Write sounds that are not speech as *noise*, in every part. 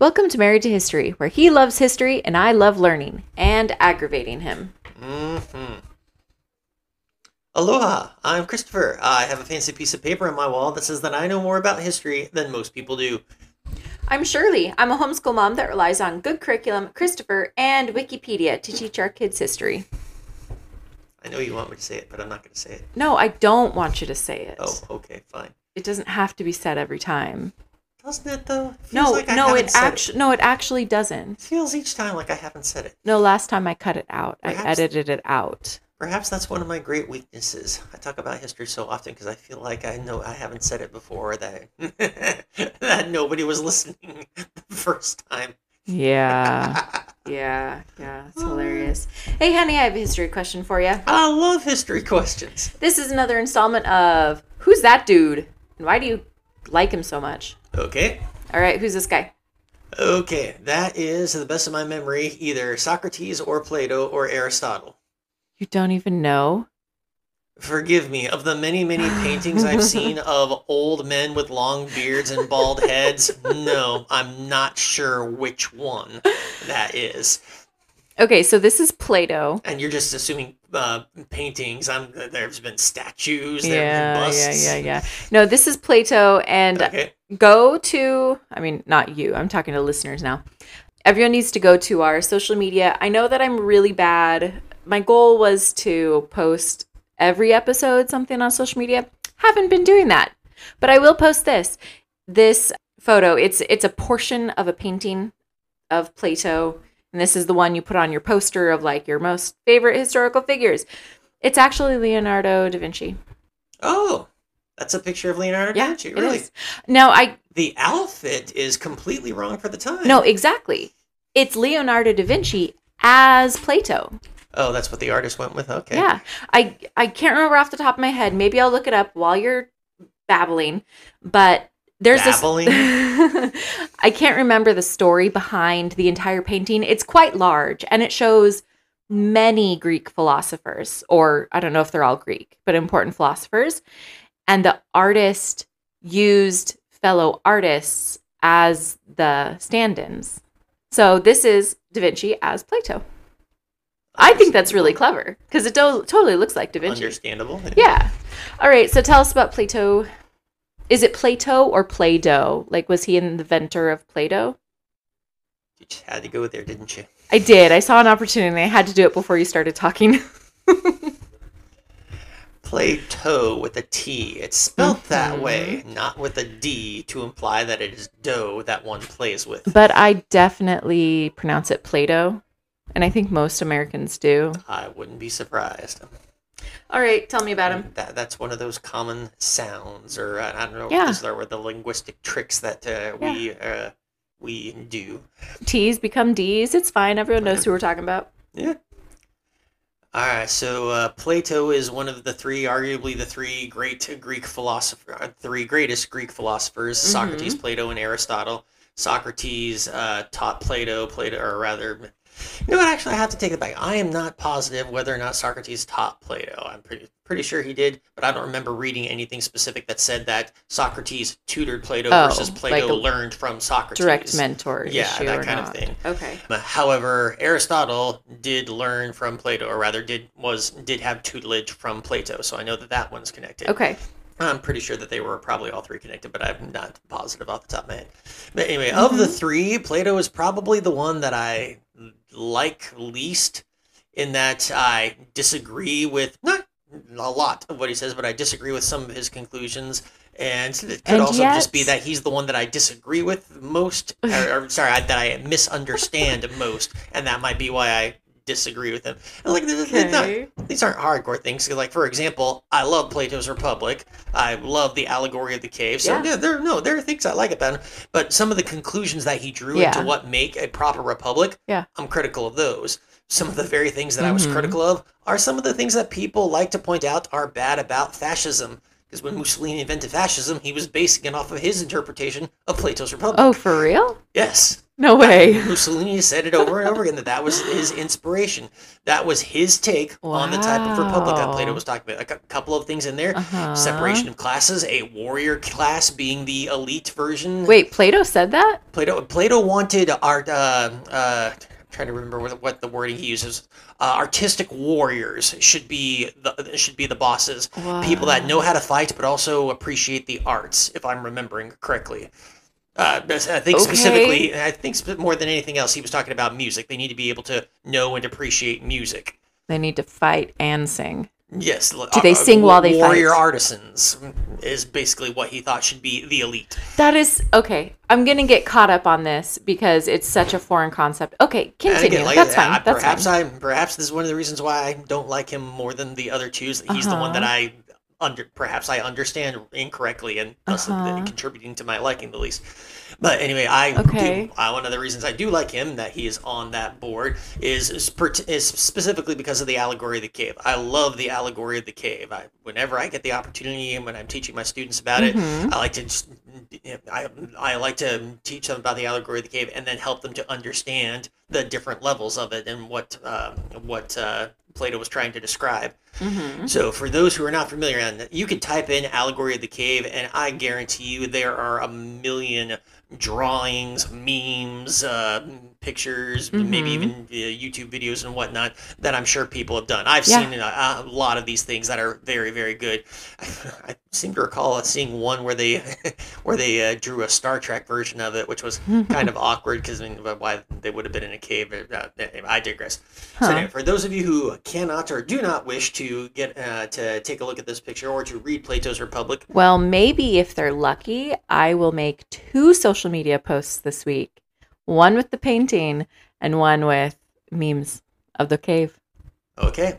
Welcome to Married to History, where he loves history and I love learning and aggravating him. Mm-hmm. Aloha, I'm Christopher. I have a fancy piece of paper on my wall that says that I know more about history than most people do. I'm Shirley. I'm a homeschool mom that relies on good curriculum, Christopher, and Wikipedia to teach our kids history. I know you want me to say it, but I'm not going to say it. No, I don't want you to say it. Oh, okay, fine. It doesn't have to be said every time. Doesn't it though? It No, like I no, it actually no, it actually doesn't. feels each time like I haven't said it. No, last time I cut it out. I edited it out. Perhaps that's one of my great weaknesses. I talk about history so often because I feel like I know I haven't said it before that *laughs* that nobody was listening *laughs* the first time. Yeah. *laughs* yeah, yeah. It's hilarious. Hey honey, I have a history question for you. I love history questions. This is another installment of Who's That Dude? And why do you like him so much? Okay. All right, who's this guy? Okay, that is, to the best of my memory, either Socrates or Plato or Aristotle. You don't even know? Forgive me, of the many, many paintings I've *laughs* seen of old men with long beards and bald heads, no, I'm not sure which one that is. Okay, so this is Plato. And you're just assuming uh, paintings. I'm there's been statues, Yeah, been yeah, busts. yeah, yeah. No, this is Plato, and Okay. go to, I mean, not you, I'm talking to listeners now. Everyone needs to go to our social media. I know that I'm really bad. My goal was to post every episode something on social media. Haven't been doing that. But I will post this. This photo, it's it's a portion of a painting of Plato, and this is the one you put on your poster of like your most favorite historical figures. It's actually Leonardo da Vinci. Oh, that's a picture of Leonardo da Vinci. Really? Now I The outfit is completely wrong for the time. No, exactly. It's Leonardo da Vinci as Plato. Oh, that's what the artist went with. Okay. Yeah. I I can't remember off the top of my head. Maybe I'll look it up while you're babbling. But there's Babbling? this *laughs* I can't remember the story behind the entire painting. It's quite large and it shows many Greek philosophers or I don't know if they're all Greek, but important philosophers. And the artist used fellow artists as the stand-ins. So this is Da Vinci as Plato. I think that's really clever because it do- totally looks like Da Vinci. Understandable. Yeah. All right. So tell us about Plato. Is it Plato or Play-Doh? Like, was he an inventor of Play-Doh? You just had to go there, didn't you? I did. I saw an opportunity. I had to do it before you started talking. *laughs* Plato with a T. It's spelt that Mhm. way, not with a D to imply that it is dough that one plays with. but I definitely pronounce it Play-Doh, and I think most Americans do. I wouldn't be surprised. All right. Tell me about him. That that's one of those common sounds, or uh, I don't know, Yeah. those are the linguistic tricks that uh, we uh, we do. T's become D's. It's fine. Everyone knows who we're talking about. Yeah. All right, so uh, Plato is one of the three, arguably the three great Greek philosopher, uh, three greatest Greek philosophers: Socrates, Plato, and Aristotle. Socrates uh, taught Plato, Plato, or rather, you know what? Actually, I have to take it back. I am not positive whether or not Socrates taught Plato. I'm pretty pretty sure he did, but I don't remember reading anything specific that said that Socrates tutored Plato Oh, versus Plato a learned from Socrates. Direct mentor. Yeah, issue that or kind of thing. Okay. Uh, however, Aristotle did learn from Plato, or rather, did was did have tutelage from Plato. So I know that that one's connected. Okay. I'm pretty sure that they were probably all three connected, but I'm not positive off the top of my head. But anyway, of the mm-hmm. three, Plato is probably the one that I like least, in that I disagree with not a lot of what he says, but I disagree with some of his conclusions. And it could And also just be that he's the one that I disagree with most, or, or sorry, I, that I misunderstand *laughs* most, and that might be why I disagree with him. And like, th- not- these aren't hardcore things. Like, for example, I love Plato's Republic. I love the allegory of the cave. So Yeah. yeah, there no, there are things I like about him. But some of the conclusions that he drew Yeah. into what make a proper republic, Yeah. I'm critical of those. Some of the very things that I was Mhm. critical of are some of the things that people like to point out are bad about fascism. Because when Mussolini invented fascism, he was basing it off of his interpretation of Plato's Republic. Oh, for real? Yes. No way. Mussolini said it over and over again that that was his inspiration. That was his take on the type of republic that Plato was talking about. A couple of things in there: Uh-huh. separation of classes, a warrior class being the elite version. Wait, Plato said that? Plato Plato wanted art. Uh, uh, I'm trying to remember what, what the wording he uses. Uh, artistic warriors should be the should be the bosses. People that know how to fight, but also appreciate the arts. If I'm remembering correctly. Uh, I think Okay. specifically, I think more than anything else, he was talking about music. They need to be able to know and appreciate music. They need to fight and sing. Yes. Do they sing while they fight? warrior fight? artisans is basically what he thought should be the elite. That is okay. I'm gonna get caught up on this because it's such a foreign concept. Okay, continue. again, like, That's uh, fine. That's perhaps fine. I perhaps this is one of the reasons why I don't like him more than the other two. Is that he's the one that Uh-huh. I under perhaps I understand incorrectly and thus Uh-huh. contributing to my liking the least. But anyway, I Okay. do. Uh, one of the reasons I do like him that he is on that board is is, is specifically because of the allegory of the cave. I love the allegory of the cave. I, whenever I get the opportunity and when I'm teaching my students about it, Mhm. I like to just I, I like to teach them about the allegory of the cave and then help them to understand the different levels of it and what uh, what uh, Plato was trying to describe. Mhm. So for those who are not familiar, and you can type in allegory of the cave, and I guarantee you there are a million drawings, memes, uh, pictures, maybe Mhm. even uh, YouTube videos and whatnot that I'm sure people have done. I've Yeah. seen a, a lot of these things that are very, very good. *laughs* I, seem to recall seeing one where they *laughs* where they uh, drew a Star Trek version of it, which was kind of *laughs* awkward because I mean, why they would have been in a cave. Uh, I digress. So anyway, for those of you who cannot or do not wish to get uh, to take a look at this picture or to read Plato's Republic, Well, maybe if they're lucky, I will make two social media posts this week. One with the painting and one with memes of the cave. okay.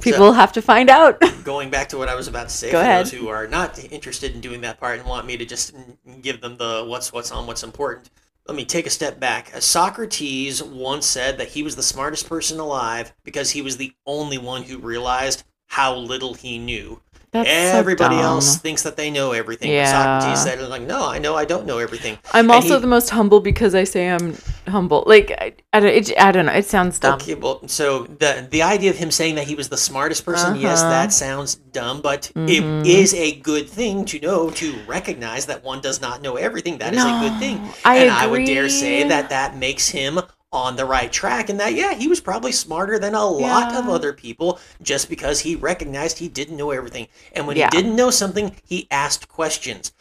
People will have to find out. *laughs* Going back to what I was about to say, Go for ahead. those who are not interested in doing that part and want me to just give them the what's what's on what's important, let me take a step back. Socrates once said that he was the smartest person alive because he was the only one who realized how little he knew. That's Everybody so else thinks that they know everything. Yeah. Socrates said, like, no, I know I don't know everything. I'm And also he- the most humble because I say I'm humble. Like I, I, don't, it, I don't know. It sounds dumb. Okay, well, so the the idea of him saying that he was the smartest person, yes, Uh-huh. that sounds dumb, but Mhm. it is a good thing to know to recognize that one does not know everything. That is a good thing, I and I would dare say that that makes him on the right track, and that yeah, he was probably smarter than a lot of other people just because he recognized he didn't know everything, and when Yeah. he didn't know something, he asked questions.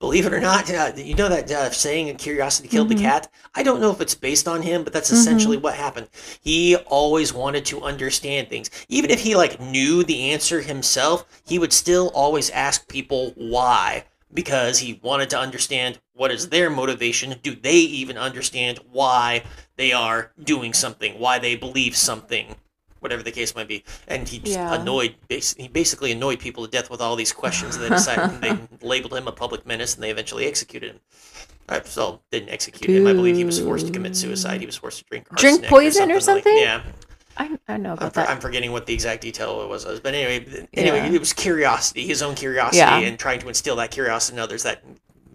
Believe it or not, uh, you know that uh, saying a "curiosity killed Mhm. the cat." I don't know if it's based on him, but that's Mhm. essentially what happened. He always wanted to understand things, even if he like knew the answer himself. He would still always ask people why, because he wanted to understand what is their motivation. Do they even understand why they are doing something? Why they believe something? Whatever the case might be, and he just Yeah. annoyed. He basically annoyed people to death with all these questions. And they decided *laughs* they labeled him a public menace, and they eventually executed him. Uh, so didn't execute him. I believe he was forced to commit suicide. He was forced to drink Drink poison or like- something? yeah, I, I know I'm, about for- that. I'm forgetting what the exact detail it was. But anyway, anyway, Yeah. it was curiosity, his own curiosity, Yeah. and trying to instill that curiosity in others that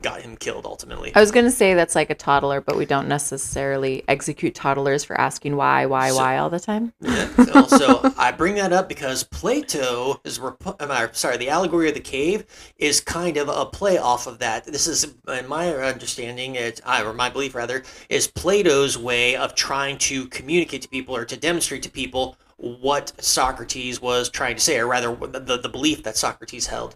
got him killed ultimately. I was gonna say that's like a toddler, but we don't necessarily execute toddlers for asking why, why, So- why all the time. Yeah, *laughs* so, so I bring that up because Plato is rep- sorry, the allegory of the cave is kind of a play off of that. This is, in my understanding, it, I- or my belief rather, is Plato's way of trying to communicate to people or to demonstrate to people what Socrates was trying to say, or rather, the, the belief that Socrates held.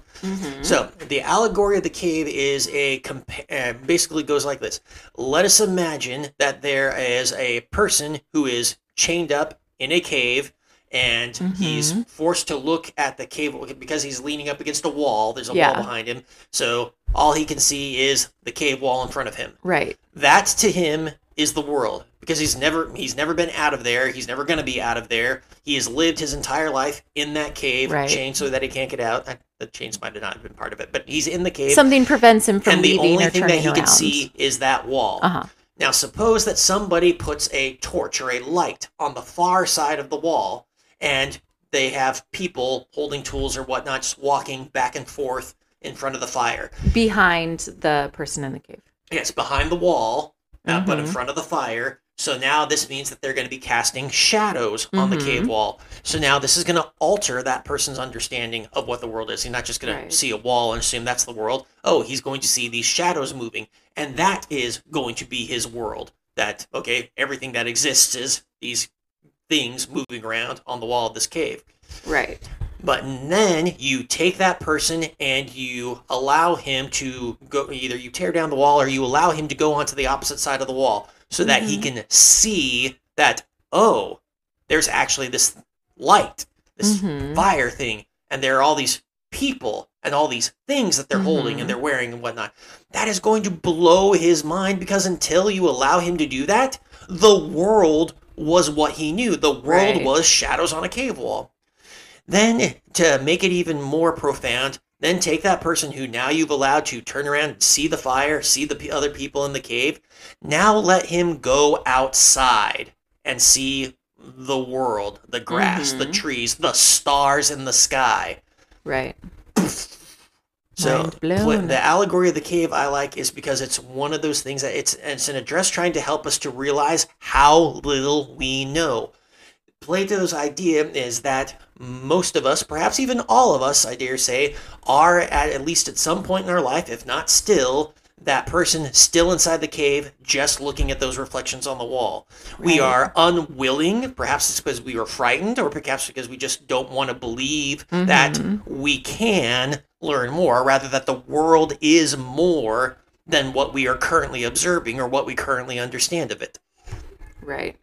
So the allegory of the cave is a compa- uh, basically goes like this. Let us imagine that there is a person who is chained up in a cave and he's forced to look at the cave because he's leaning up against a wall. There's a Yeah. wall behind him. So all he can see is the cave wall in front of him. Right. That to him is the world because he's never he's never been out of there. He's never going to be out of there. He has lived his entire life in that cave, Right. chained so that he can't get out. The chains might have not been part of it, but he's in the cave, Something prevents him from leaving. and the only thing that he around. can see is that wall. Uh huh. Now, suppose that somebody puts a torch or a light on the far side of the wall, and they have people holding tools or whatnot just walking back and forth in front of the fire. Behind the person in the cave. Yes, behind the wall, uh, but in front of the fire. So now this means that they're going to be casting shadows on the cave wall. So now this is going to alter that person's understanding of what the world is. He's not just going Right. to see a wall and assume that's the world. Oh, he's going to see these shadows moving, and that is going to be his world. That okay, everything that exists is these things moving around on the wall of this cave. Right. But then you take that person and you allow him to go, either you tear down the wall or you allow him to go onto the opposite side of the wall so that he Mhm. can see that, oh, there's actually this light, this Mhm. fire thing, and there are all these people and all these things that they're holding Mhm. and they're wearing and whatnot. That is going to blow his mind because until you allow him to do that, the world was what he knew. The world Right. was shadows on a cave wall. Then, to make it even more profound, then take that person who now you've allowed to turn around see the fire, see the other people in the cave. Now let him go outside and see the world, the grass, the Mhm. trees, the stars in the sky. Right. *sniffs* So the allegory of the cave I like is because it's one of those things that it's it's an address trying to help us to realize how little we know. Plato's idea is that most of us, perhaps even all of us, I dare say, are at at least at some point in our life, if not still, that person still inside the cave, just looking at those reflections on the wall. We are unwilling, perhaps it's because we were frightened, or perhaps because we just don't want to believe that Mhm. we can learn more, rather that the world is more than what we are currently observing or what we currently understand of it Right.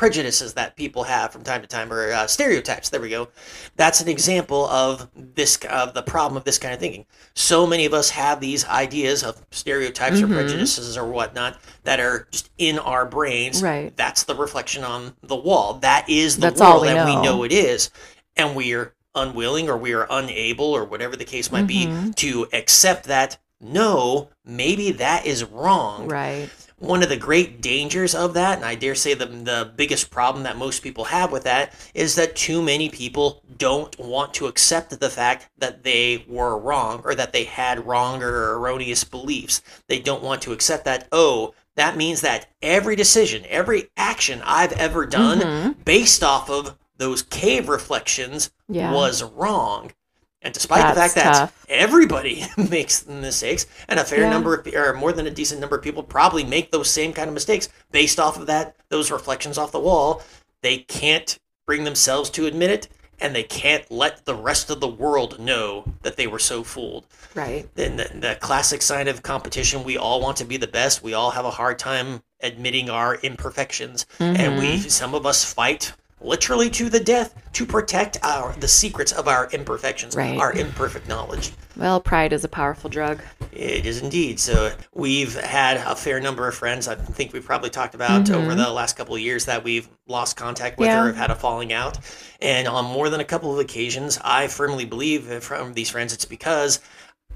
Prejudices that people have from time to time or uh, stereotypes there we go that's an example of this of the problem of this kind of thinking so many of us have these ideas of stereotypes Mhm. or prejudices or whatnot that are just in our brains Right. that's the reflection on the wall that is the That's world we and we know. know it is and we're unwilling or we are unable or whatever the case might Mhm. be to accept that no maybe that is wrong Right. one of the great dangers of that, and I dare say the, the biggest problem that most people have with that, is that too many people don't want to accept the fact that they were wrong or that they had wrong or erroneous beliefs. They don't want to accept that, oh, that means that every decision, every action I've ever done Mhm. based off of those cave reflections Yeah. was wrong. And despite the fact that tough. everybody *laughs* makes mistakes, and a fair Yeah. number of, or more than a decent number of people probably make those same kind of mistakes based off of that, those reflections off the wall, they can't bring themselves to admit it, and they can't let the rest of the world know that they were so fooled. Right. Then the, classic sign of competition, we all want to be the best. We all have a hard time admitting our imperfections, and we Mm-hmm. some of us fight literally to the death to protect our the secrets of our imperfections, Right. our imperfect knowledge. Well, pride is a powerful drug. It is indeed. So we've had a fair number of friends. I think we've probably talked about Mhm. over the last couple of years that we've lost contact with Yeah. or have had a falling out. And on more than a couple of occasions, I firmly believe from these friends it's because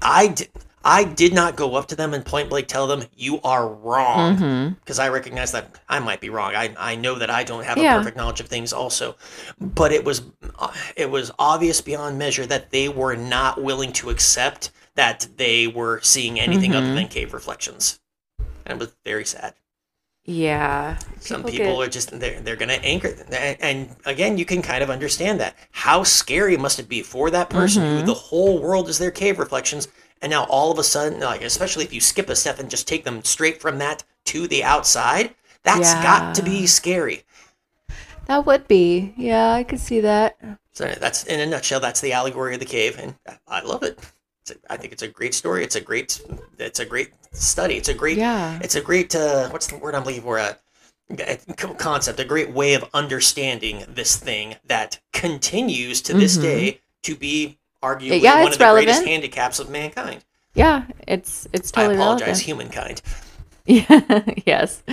I did. I did not go up to them and point blank tell them you are wrong Mm-hmm. because I recognize that I might be wrong. I, I know that I don't have a perfect knowledge of things also, but it was it was obvious beyond measure that they were not willing to accept that they were seeing anything other Mhm. than cave reflections, and it was very sad. Yeah. Some People people get- are just they're, they're going to anchor, and, and again, you can kind of understand that. How scary must it be for that person who Mhm. the whole world is their cave reflections, and now all of a sudden, like especially if you skip a step and just take them straight from that to the outside, that's got to be scary. That would be. Yeah, I could see that. So that's in a nutshell. That's the allegory of the cave, and I love it. It's a, I think it's a great story. It's a great. It's a great study. It's a great. Yeah. It's a great. Uh, what's the word I'm looking for? A, a concept. A great way of understanding this thing that continues to this Mhm. day to be arguably Yeah, one it's of the greatest relevant. handicaps of mankind. Yeah, it's it's totally I apologize, relevant. humankind. Yeah, *laughs* yes.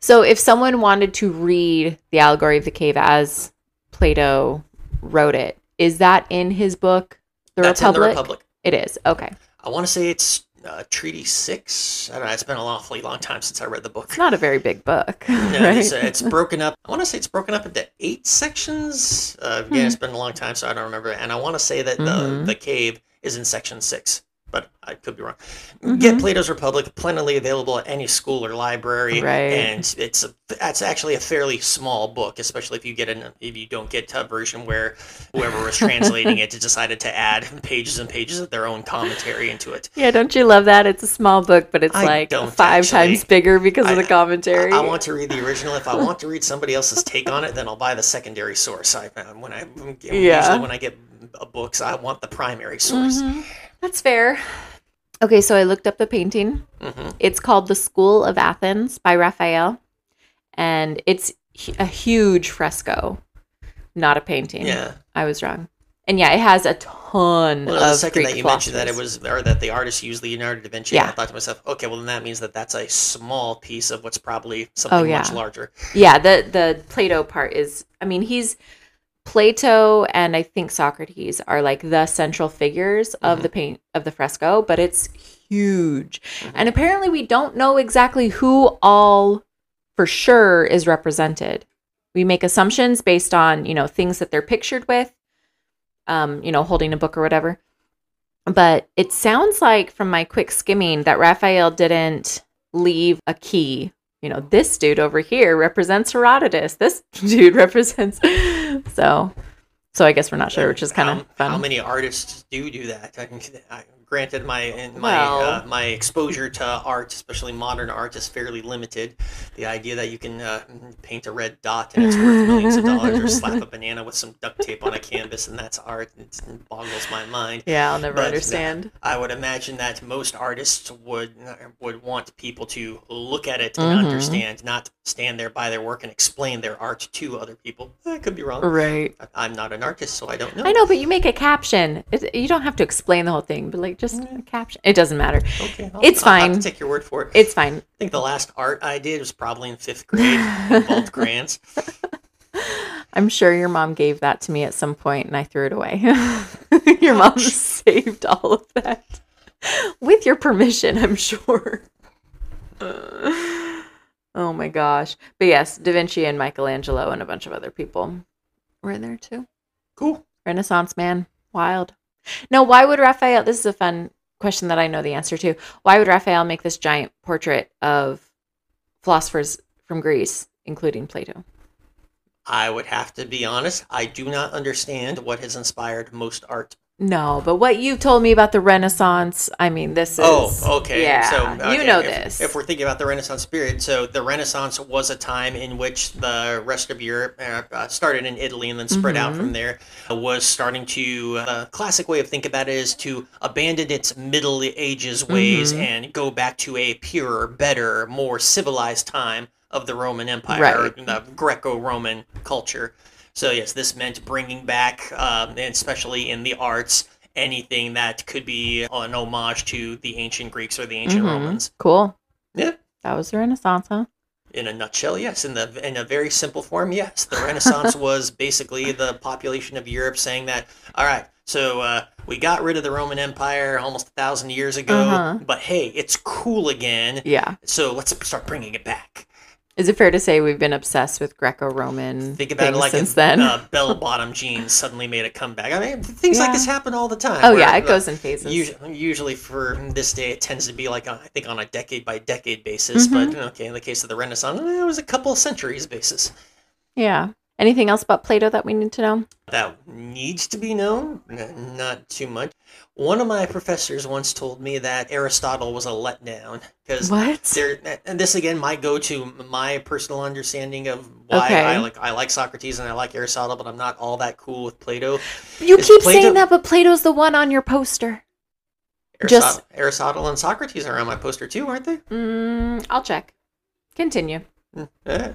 So if someone wanted to read the allegory of the cave as Plato wrote it, is that in his book, The That's Republic? in the Republic. It is. Okay. I want to say it's uh, Treaty Six. I don't know. It's been an awfully long time since I read the book. It's not a very big book. *laughs* No, *laughs* right? it's, uh, it's broken up. I want to say it's broken up into eight sections. Uh, again, Hmm. it's been a long time, so I don't remember. And I want to say that the Mhm. the cave is in section six. But I could be wrong. Mhm. Get Plato's Republic plentifully available at any school or library, Right. and it's a, that's actually a fairly small book, especially if you get an if you don't get a version where whoever was translating it *laughs* decided to add pages and pages of their own commentary into it. Yeah, don't you love that? It's a small book, but it's I like five actually. times bigger because of the commentary. I, I want to read the original. If I want to read somebody else's take on it, then I'll buy the secondary source. I when I Yeah. usually when I get uh, books, I want the primary source. Mhm. That's fair. Okay, so I looked up the painting. hmm It's called The School of Athens by Raphael, and it's a huge fresco, not a painting. Yeah. I was wrong. And yeah, it has a ton Well, of the second Greek that you mentioned that it was, or that the artist used Leonardo da Vinci, Yeah. I thought to myself, okay, well then that means that that's a small piece of what's probably something Oh, yeah. much larger. Yeah, the the Plato part is. I mean, he's Plato and I think Socrates are like the central figures of Mhm. the paint of the fresco, but it's huge. Mhm. And apparently, we don't know exactly who all for sure is represented. We make assumptions based on you know things that they're pictured with, um, you know, holding a book or whatever. But it sounds like from my quick skimming that Raphael didn't leave a key. You know, this dude over here represents Herodotus. This *laughs* dude represents so so I guess we're not sure, which is kind of fun. How many artists do do that? I, I, granted, my my Well- uh, my exposure to art, especially modern art, is fairly limited. The idea that you can uh, paint a red dot and it's worth millions of dollars, or slap a banana with some duct tape on a canvas and that's art, it boggles my mind. yeah, I'll never But, uh, understand. I would imagine that most artists would would want people to look at it and Mhm. understand, not stand there by their work and explain their art to other people. I could be wrong. Right. I'm not an artist, so I don't know. I know, but you make a caption. It, you don't have to explain the whole thing, but like just mm. a caption. It doesn't matter. Okay, I'll, It's I'll fine. take your word for it. It's fine. I think the last art I did was probably in fifth grade. involved crayons. *laughs* I'm sure your mom gave that to me at some point and I threw it away. *laughs* your mom saved all of that. With your permission, I'm sure. *sighs* oh my gosh. But yes, Da Vinci and Michelangelo and a bunch of other people were in there too. Cool. Renaissance man. Wild. Now, why would Raphael? This is a fun question that I know the answer to. Why would Raphael make this giant portrait of philosophers from Greece, including Plato? I would have to be honest. I do not understand what has inspired most art. No, but what you told me about the Renaissance, I mean, this is. Oh, okay. Yeah, So you know if- this. If we're thinking about the Renaissance period, so the Renaissance was a time in which the rest of Europe uh, uh, started in Italy and then spread out Mhm. from there. uh, Was starting to the classic way of thinking about it is to abandon its Middle Ages ways Mhm. and go back to a purer, better, more civilized time of the Roman Empire, or Right. the Greco-Roman culture. So yes, this meant bringing back, um, and especially in the arts, anything that could be an homage to the ancient Greeks or the ancient Mhm. Romans. Cool. Yeah. That was the Renaissance, huh? In a nutshell, yes. In the in a very simple form, yes. The Renaissance *laughs* was basically the population of Europe saying that, all right, so uh, we got rid of the Roman Empire almost a thousand years ago, Uh-huh. but hey, it's cool again. Yeah. So let's start bringing it back. Is it fair to say we've been obsessed with Greco-Roman Think about it like since if, then? uh, bell-bottom jeans suddenly made a comeback. I mean, things like this happen all the time. oh yeah, it goes in phases. Usually, usually for this day, it tends to be like uh, I think on a decade by decade basis. But Mm-hmm. okay, in the case of the Renaissance, it was a couple of centuries basis. yeah. Anything else about Plato that we need to know? That needs to be known, N- not too much. One of my professors once told me that Aristotle was a letdown because What? there. And this again might go to my personal understanding of why Okay. I like I like Socrates and I like Aristotle, but I'm not all that cool with Plato. You Is keep Plato- saying that, but Plato's the one on your poster. Aristotle, Just- Aristotle and Socrates are on my poster too, aren't they? Mm, I'll check. Continue. Eh,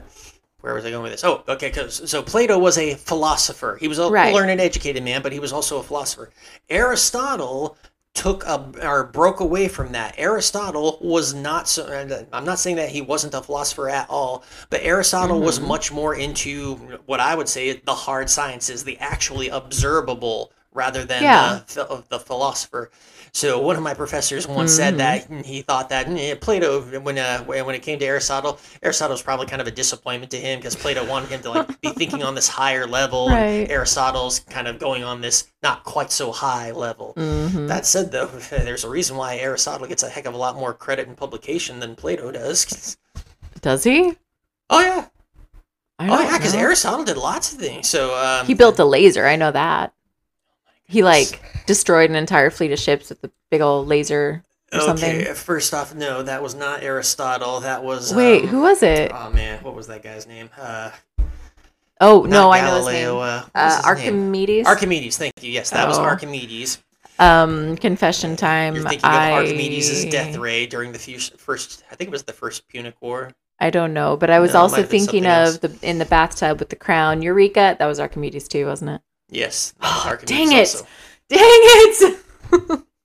Where was I going with this? Oh, okay. so Plato was a philosopher. He was a Right. learned, educated man, but he was also a philosopher. Aristotle took a or broke away from that. Aristotle was not so. I'm not saying that he wasn't a philosopher at all, but Aristotle was Mhm. much more into what I would say the hard sciences, the actually observable rather than Yeah. the, the philosopher. So one of my professors once Mhm. said that and he thought that Plato, when uh, when when it came to Aristotle, Aristotle was probably kind of a disappointment to him because Plato wanted him to like be *laughs* thinking on this higher level, Right. and Aristotle's kind of going on this not quite so high level. Mhm. That said, though, *laughs* there's a reason why Aristotle gets a heck of a lot more credit in publication than Plato does. Does he? Oh yeah, I oh yeah, because. Aristotle did lots of things. So um, he built a laser. I know that. He like destroyed an entire fleet of ships with a big old laser or Okay, something. first off, no, that was not Aristotle. That was Wait, um, who was it? Oh man, what was that guy's name? Uh, Oh no, I know his name. Uh, was Uh, his name? Archimedes. Archimedes. Thank you. Yes, that was Oh. Archimedes. um, confession time. You're thinking I, of Archimedes' death ray during the first. I think it was the first Punic War. I don't know, but I was No, also thinking of the in the bathtub with the crown. Eureka, that was Archimedes too, wasn't it? Yes, *gasps* Oh, dang it! Dang it! *laughs*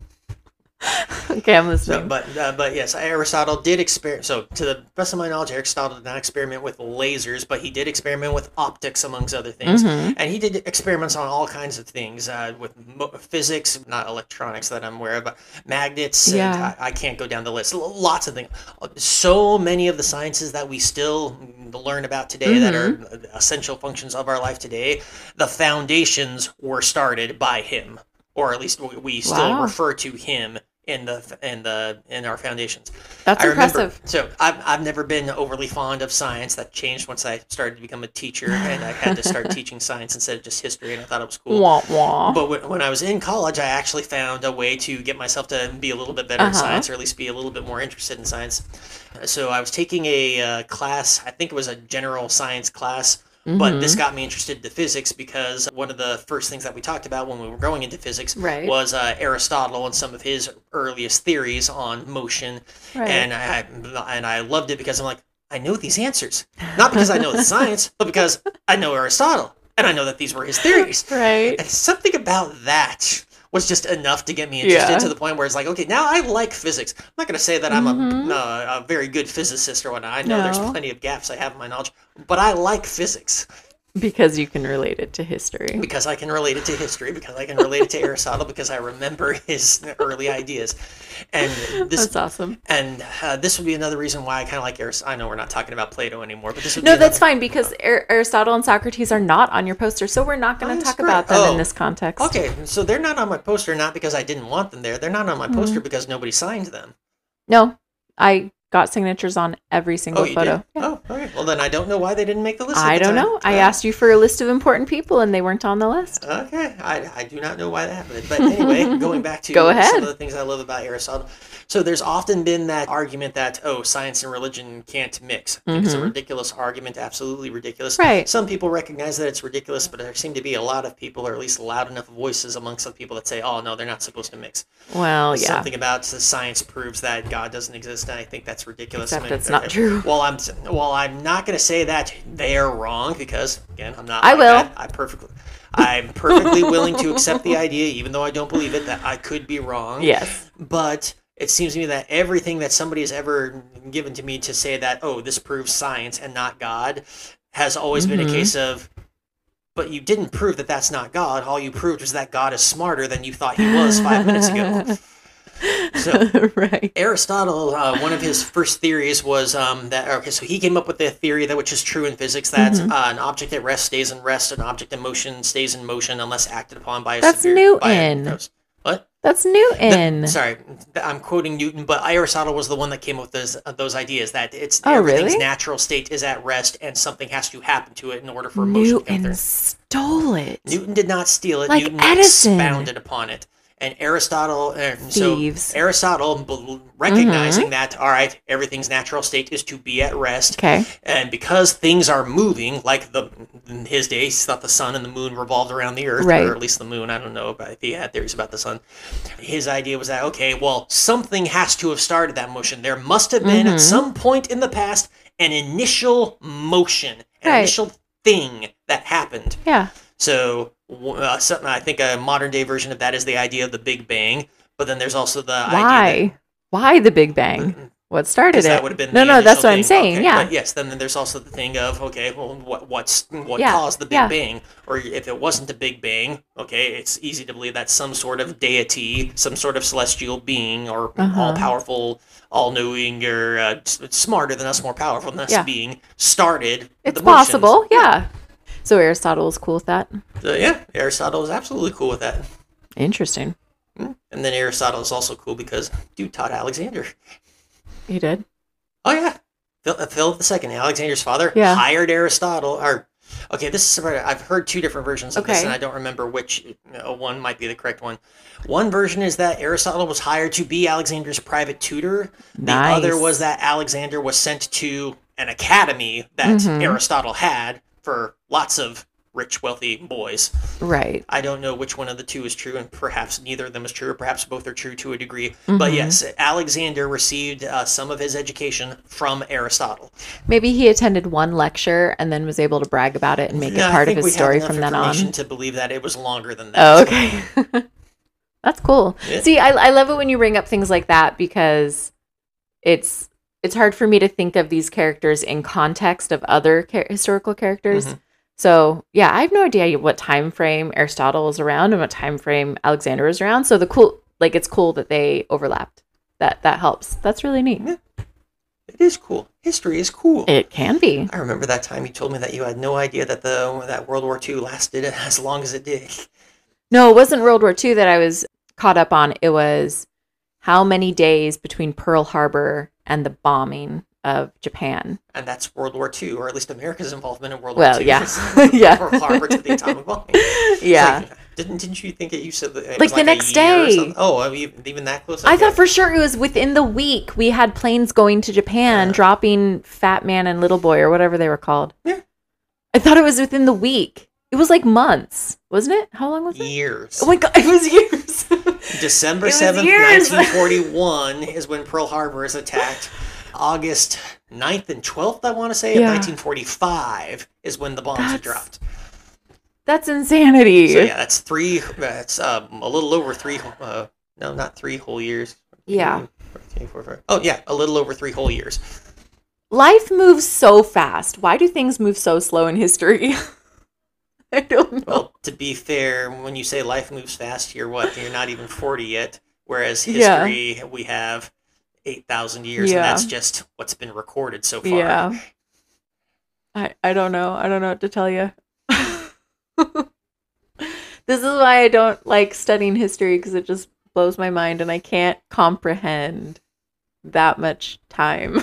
*laughs* okay, I'm So, listening. but uh, but yes, Aristotle did experiment. So, to the best of my knowledge, Aristotle did not experiment with lasers, but he did experiment with optics, amongst other things. Mhm. And he did experiments on all kinds of things uh, with mo- physics, not electronics that I'm aware of, but magnets. And Yeah. I, I can't go down the list. L- Lots of things. So many of the sciences that we still learn about today that are Mm-hmm. essential functions of our life today, the foundations were started by him, or at least we, we still Wow. refer to him in the in the in our foundations. That's I remember. impressive. So I've, I've never been overly fond of science. That changed once I started to become a teacher, and I had to start *laughs* teaching science instead of just history, and I thought it was cool. Wah wah. But when, when I was in college, I actually found a way to get myself to be a little bit better in Uh-huh. science, or at least be a little bit more interested in science. So I was taking a uh, class. I think it was a general science class. But Mm-hmm. this got me interested in physics because one of the first things that we talked about when we were going into physics Right. was uh, Aristotle and some of his earliest theories on motion Right. and I and I loved it because I'm like, I know these answers, not because I know the *laughs* science, but because I know Aristotle and I know that these were his theories. *laughs* right. And something about that was just enough to get me interested Yeah. to the point where it's like, okay, now I like physics. I'm not going to say that I'm Mhm. a, uh, a very good physicist or whatnot. I know there's plenty of gaps I have in my knowledge, but I like physics Because you can relate it to history. because I can relate it to history, because I can relate it to Aristotle, because I remember his early ideas. And this That's awesome. And uh, this would be another reason why I kind of like Aristotle. I know we're not talking about Plato anymore, but this would No, that's fine because Ar- Aristotle and Socrates are not on your poster, so we're not going Oh, to talk about them Oh, in this context. Okay, so they're not on my poster not because I didn't want them there. They're not on my poster because nobody signed them. No, I got signatures on every single Oh, you photo. did? Yeah. Oh, okay. Well, then I don't know why they didn't make the list. I the don't time. know. I Uh, asked you for a list of important people, and they weren't on the list. Okay, I, I do not know why that happened. But *laughs* anyway, going back to Go some ahead. of the things I love about Aristotle. So there's often been that argument that, oh, science and religion can't mix. I think It's a Mhm. ridiculous argument, absolutely ridiculous. Right. Some people recognize that it's ridiculous, but there seem to be a lot of people, or at least loud enough voices amongst the people that say, oh, no, they're not supposed to mix. Well, yeah. Something about the science proves that God doesn't exist, and I think that's ridiculous. Except I mean, it's not true. Well, I'm well, I'm not going to say that they're wrong because again, I'm not. I like will. that. I perfectly. I'm perfectly willing to accept the idea, even though I don't believe it, that I could be wrong. Yes. But it seems to me that everything that somebody has ever given to me to say that, oh, this proves science and not God, has always been a Mhm. case of. But you didn't prove that that's not God. All you proved was that God is smarter than you thought he was five minutes ago. *laughs* So *laughs* right. Aristotle, uh, one of his first theories was um, that okay, so he came up with the theory that which is true in physics that Mhm. uh, an object at rest stays in rest, an object in motion stays in motion unless acted upon by a That's severe, by a- Newton. what? That's The- Newton. sorry, I'm quoting Newton, but Aristotle was the one that came up with those, uh, those ideas that it's Oh, everything's really? natural state is at rest and something has to happen to it in order for motion to come Newton through. stole it. Newton did not steal it. Like Newton Edison. expounded upon it. And Aristotle, uh, so Thieves. Aristotle, recognizing that, all right, everything's natural state is to be at rest. Okay. And because things are moving, like the in his day, he thought the sun and the moon revolved around the earth, Right. or at least the moon. I don't know but if he had theories about the sun. His idea was that, okay, well, something has to have started that motion. There must have been, Mhm. at some point in the past, an initial motion, an Right. initial thing that happened. Yeah. So, uh, something I think a modern day version of that is the idea of the Big Bang. But then there's also the idea Why? Why the Big Bang? what started it. that would have been no, the no, that's what I'm saying. Okay, yeah. But yes, then there's also the thing of okay, well, what what's what Yeah, caused the Big yeah. Bang? Or if it wasn't a Big Bang, okay, it's easy to believe that some sort of deity, some sort of celestial being, or Uh-huh. all powerful, all knowing, or uh, smarter than us, more powerful than us Yeah. being started. It's the possible. Yeah. So Aristotle is cool with that. So, yeah, Aristotle was absolutely cool with that. Interesting. And then Aristotle is also cool because dude taught Alexander. He did. Oh yeah, Phil, uh, Philip II, Alexander's father, Yeah. hired Aristotle. Or okay, this is I've heard two different versions of this, and I don't remember which uh, one might be the correct one. One version is that Aristotle was hired to be Alexander's private tutor. The Nice. other was that Alexander was sent to an academy that Mhm. Aristotle had for lots of rich, wealthy boys. Right. I don't know which one of the two is true, and perhaps neither of them is true, or perhaps both are true to a degree. But Mhm. yes, Alexander received uh, some of his education from Aristotle. Maybe he attended one lecture and then was able to brag about it and make Yeah, it part of his story from then on. To believe that it was longer than that. Oh, okay. *laughs* That's cool. Yeah. See, I, I love it when you bring up things like that because it's it's hard for me to think of these characters in context of other char- historical characters. Mhm. So yeah, I have no idea what time frame Aristotle was around and what time frame Alexander was around. So the cool, like it's cool that they overlapped. That that helps. That's really neat. Yeah. It is cool. History is cool. It can be. I remember that time you told me that you had no idea that the that World War II lasted *laughs* as long as it did. No, it wasn't World War II that I was caught up on. It was how many days between Pearl Harbor and the bombing of Japan. And that's World War II, or at least America's involvement in World Well, *laughs* *laughs* War II. yeah. Yeah. Pearl Harbor to the atomic. *laughs* It's Yeah. like, didn't didn't you think it? You said that Like was the next day. Oh, I mean, even, that close. I thought for sure it was within the week. We had planes going to Japan, Yeah. dropping Fat Man and Little Boy or whatever they were called. Yeah. I thought it was within the week. It was like months, wasn't it? How long was it? years. Oh my god, it was years. December seventh, nineteen forty-one, is when Pearl Harbor is attacked. August 9th and twelfth, I want to say, of nineteen forty-five is when the bombs are That's- dropped. That's insanity. So yeah, that's three. That's um, a little over three. Uh, no, not three whole years. Yeah. Two, four, five- Oh yeah, a little over three whole years. Life moves so fast. Why do things move so slow in history? *laughs* I don't know. Well, to be fair, when you say life moves fast, you're what? You're not even forty yet. Whereas Yeah. history, we have eight thousand years, Yeah. and that's just what's been recorded so far. Yeah. I I don't know. I don't know what to tell you. *laughs* this is why I don't like studying history because it just blows my mind and I can't comprehend that much time.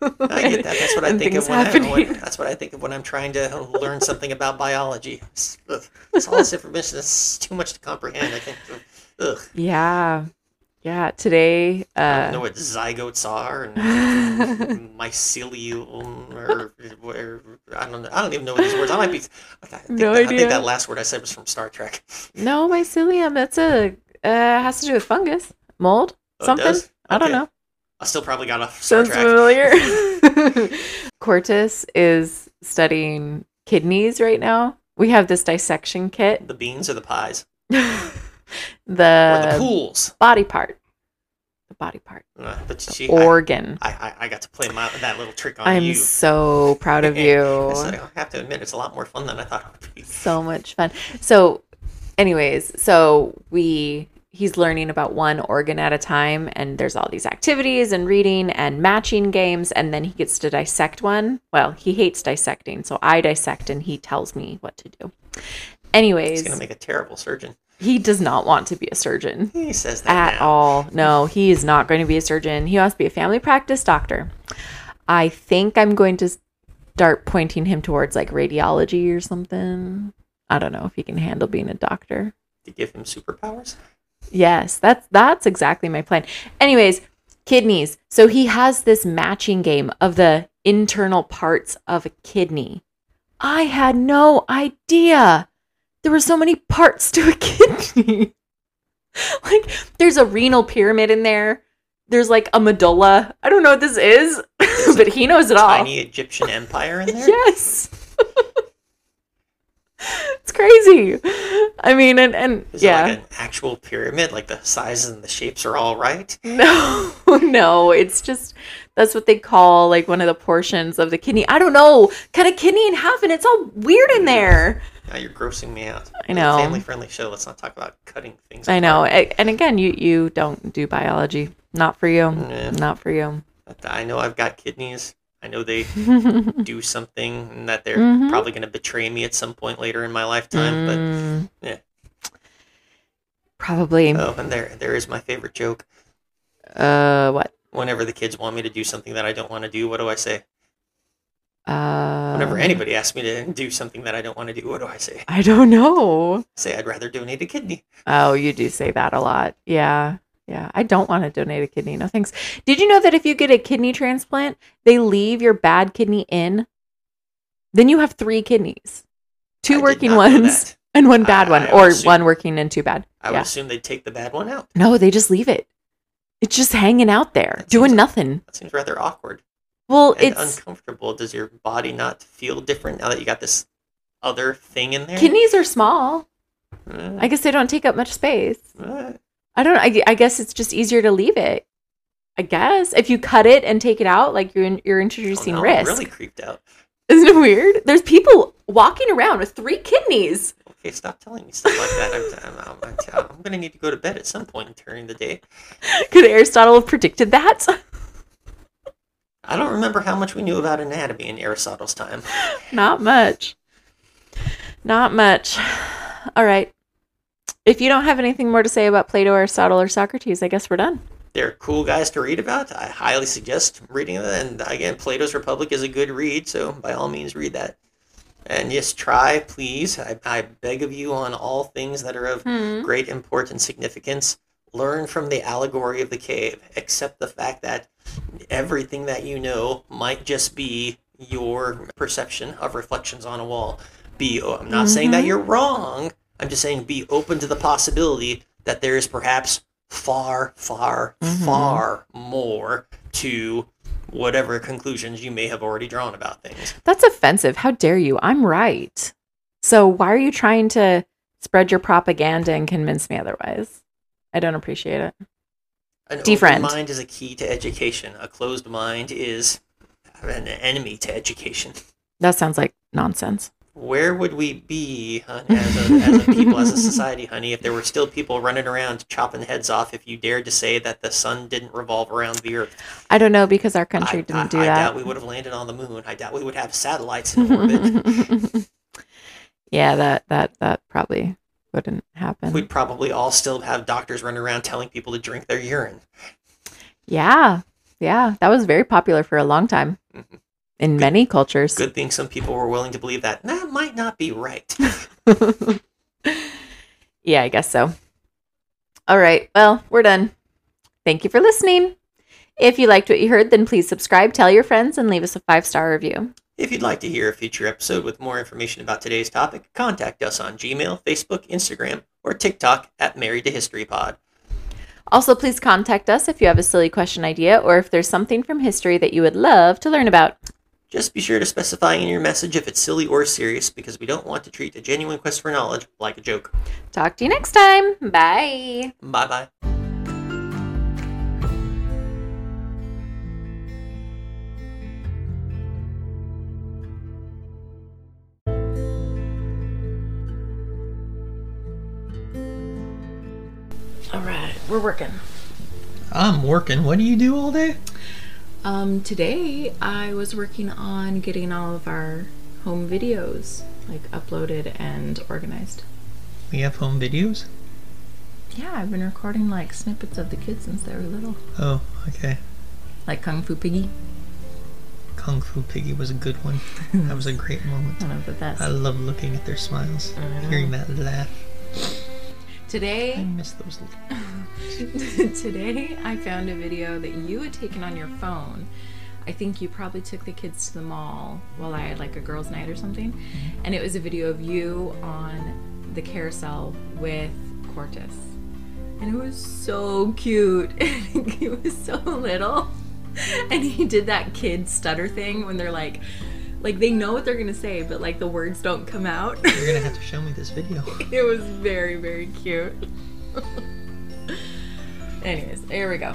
I get that. That's what I *laughs* think of when, I, when, *laughs* that's what I think of when I'm trying to learn something about biology. It's, ugh, it's all this information. It's too much to comprehend. I think. Ugh. Yeah. Yeah. Today, I don't know uh, what zygotes are and *laughs* mycelium or, or I don't know. I don't even know what these words. I might be. I think, No that, I think that last word I said was from Star Trek. no mycelium. That's a uh, has to do with fungus, mold, Oh, something. does? I don't know. I still probably got off Star Sounds Trek. familiar. *laughs* *laughs* Cortis is studying kidneys right now. We have this dissection kit. The beans or the pies *laughs* the, or the pools. body part. The body part. Uh, but Organ. I, I, I got to play my, that little trick on I'm you. so proud of *laughs* you. I have to admit, it's a lot more fun than I thought it would be. so much fun. So, anyways, so we he's learning about one organ at a time, and there's all these activities and reading and matching games, and then he gets to dissect one. Well, he hates dissecting, so I dissect, and he tells me what to do. Anyways he's to make a terrible surgeon. He does not want to be a surgeon He says that at now. all. No, he is not going to be a surgeon. He wants to be a family practice doctor. I think I'm going to start pointing him towards like radiology or something. I don't know if he can handle being a doctor. To give him superpowers? Yes, that's that's exactly my plan. Anyways, kidneys. So he has this matching game of the internal parts of a kidney. I had no idea there were so many parts to a kidney. *laughs* like there's a renal pyramid in there. There's like a medulla. I don't know what this is, *laughs* but he knows it all. Tiny Egyptian empire in there? Yes. *laughs* it's crazy. I mean, and and Is yeah. it like an actual pyramid? Like the sizes and the shapes are all right? No, no, it's just That's what they call like one of the portions of the kidney. I don't know. Cut a kidney in half and it's all weird in there. Now you're grossing me out. I know. Family friendly show. Let's not talk about cutting things. I know. apart. And again, you you don't do biology. Not for you. Yeah. Not for you. I know I've got kidneys. I know they *laughs* do something and that they're Mhm. probably going to betray me at some point later in my lifetime. Mm, yeah. Probably. Oh, and there there is my favorite joke. Uh, what? Whenever the kids want me to do something that I don't want to do, what do I say? Uh, Whenever anybody asks me to do something that I don't want to do, what do I say? I don't know. say I'd rather donate a kidney. Oh, you do say that a lot. Yeah. Yeah. I don't want to donate a kidney. No thanks. Did you know that if you get a kidney transplant, they leave your bad kidney in? Then you have three kidneys. Two did working ones and one bad I- one, I or assume- one working and two bad. I would yeah. assume they'd take the bad one out. No, they just leave it. It's just hanging out there, That doing seems- nothing. That seems rather awkward Well, it's uncomfortable. Does your body not feel different now that you got this other thing in there? kidneys are small. Uh, I guess they don't take up much space. uh, I don't. I, I guess it's just easier to leave it. I guess if you cut it and take it out, like you're in, you're oh, introducing no, I'm risk. really creeped out. Isn't it weird? There's people walking around with three kidneys. Okay, stop telling me stuff like that. I'm, I'm, I'm, I'm, I'm gonna need to go to bed at some point during the day. *laughs* Could Aristotle have predicted that? *laughs* I don't remember how much we knew about anatomy in Aristotle's time. *laughs* Not much. Not much. *sighs* All right. If you don't have anything more to say about Plato, Aristotle, or Socrates, I guess we're done. They're cool guys to read about. I highly suggest reading them. And again, Plato's Republic is a good read, so by all means, read that. And yes, try, please. I, I beg of you on all things that are of Hmm. great import and significance. Learn from the allegory of the cave. Accept the fact that everything that you know might just be your perception of reflections on a wall. Be I'm not saying that Mhm. you're wrong. I'm just saying be open to the possibility that there is perhaps far, far, Mhm. far more to whatever conclusions you may have already drawn about things. That's offensive. How dare you? I'm right. So why are you trying to spread your propaganda and convince me otherwise? I don't appreciate it. An Defriend. open mind is a key to education. A closed mind is an enemy to education. That sounds like nonsense. Where would we be hun, as, a, as a people, as a society, honey, if there were still people running around chopping heads off if you dared to say that the sun didn't revolve around the earth? I don't know because our country I, didn't I- do I that. doubt we would have landed on the moon. I doubt we would have satellites in orbit. *laughs* yeah, that that that probably wouldn't happen. We'd probably all still have doctors running around telling people to drink their urine. yeah, yeah, that was very popular for a long time Mhm. In many cultures. Good thing some people were willing to believe that. That might not be right. *laughs* yeah, I guess so. All right, well, we're done. Thank you for listening. If you liked what you heard, then please subscribe, tell your friends, and leave us a five star review. If you'd like to hear a future episode with more information about today's topic, contact us on Gmail, Facebook, Instagram, or TikTok at Married to History Pod. Also, please contact us if you have a silly question idea or if there's something from history that you would love to learn about. Just be sure to specify in your message if it's silly or serious because we don't want to treat a genuine quest for knowledge like a joke. Talk to you next time. Bye. Bye bye. All right, we're working. I'm working. What do you do all day? Um, today I was working on getting all of our home videos like uploaded and organized. We have home videos. Yeah, I've been recording like snippets of the kids since they were little, Oh, okay. like Kung Fu Piggy. Kung Fu Piggy was a good one. *laughs* That was a great moment. One of the best. I love looking at their smiles, hearing that laugh. Today I miss those. *laughs* *laughs* Today I found a video that you had taken on your phone. I think you probably took the kids to the mall while I had like a girls' night or something, mm-hmm. and it was a video of you on the carousel with Cortis. And it was so cute. *laughs* he was so little. And he did that kid stutter thing when they're like, like they know what they're gonna say, but like the words don't come out. You're gonna have to *laughs* show me this video. it was very, very cute. Anyways, there we go.